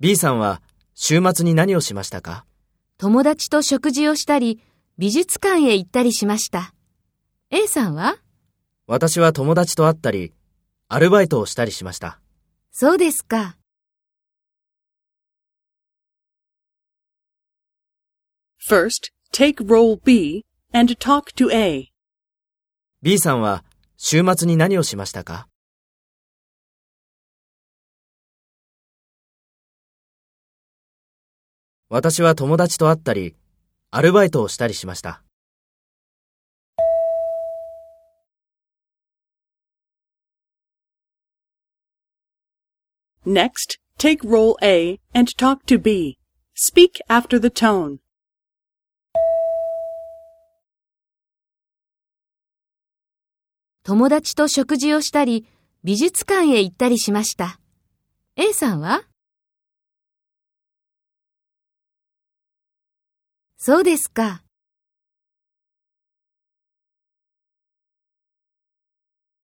B さんは週末に何をしましたか？友達と食事をしたり、美術館へ行ったりしました。A さんは？私は友達と会ったり、アルバイトをしたりしました。そうですか。First, take role B and talk to A. B さんは週末に何をしましたか？私は友達と会ったり、アルバイトをしたりしました。Next, take role A and talk to B. Speak after the tone. 友達と食事をしたり、美術館へ行ったりしました。A さんは？そうですか。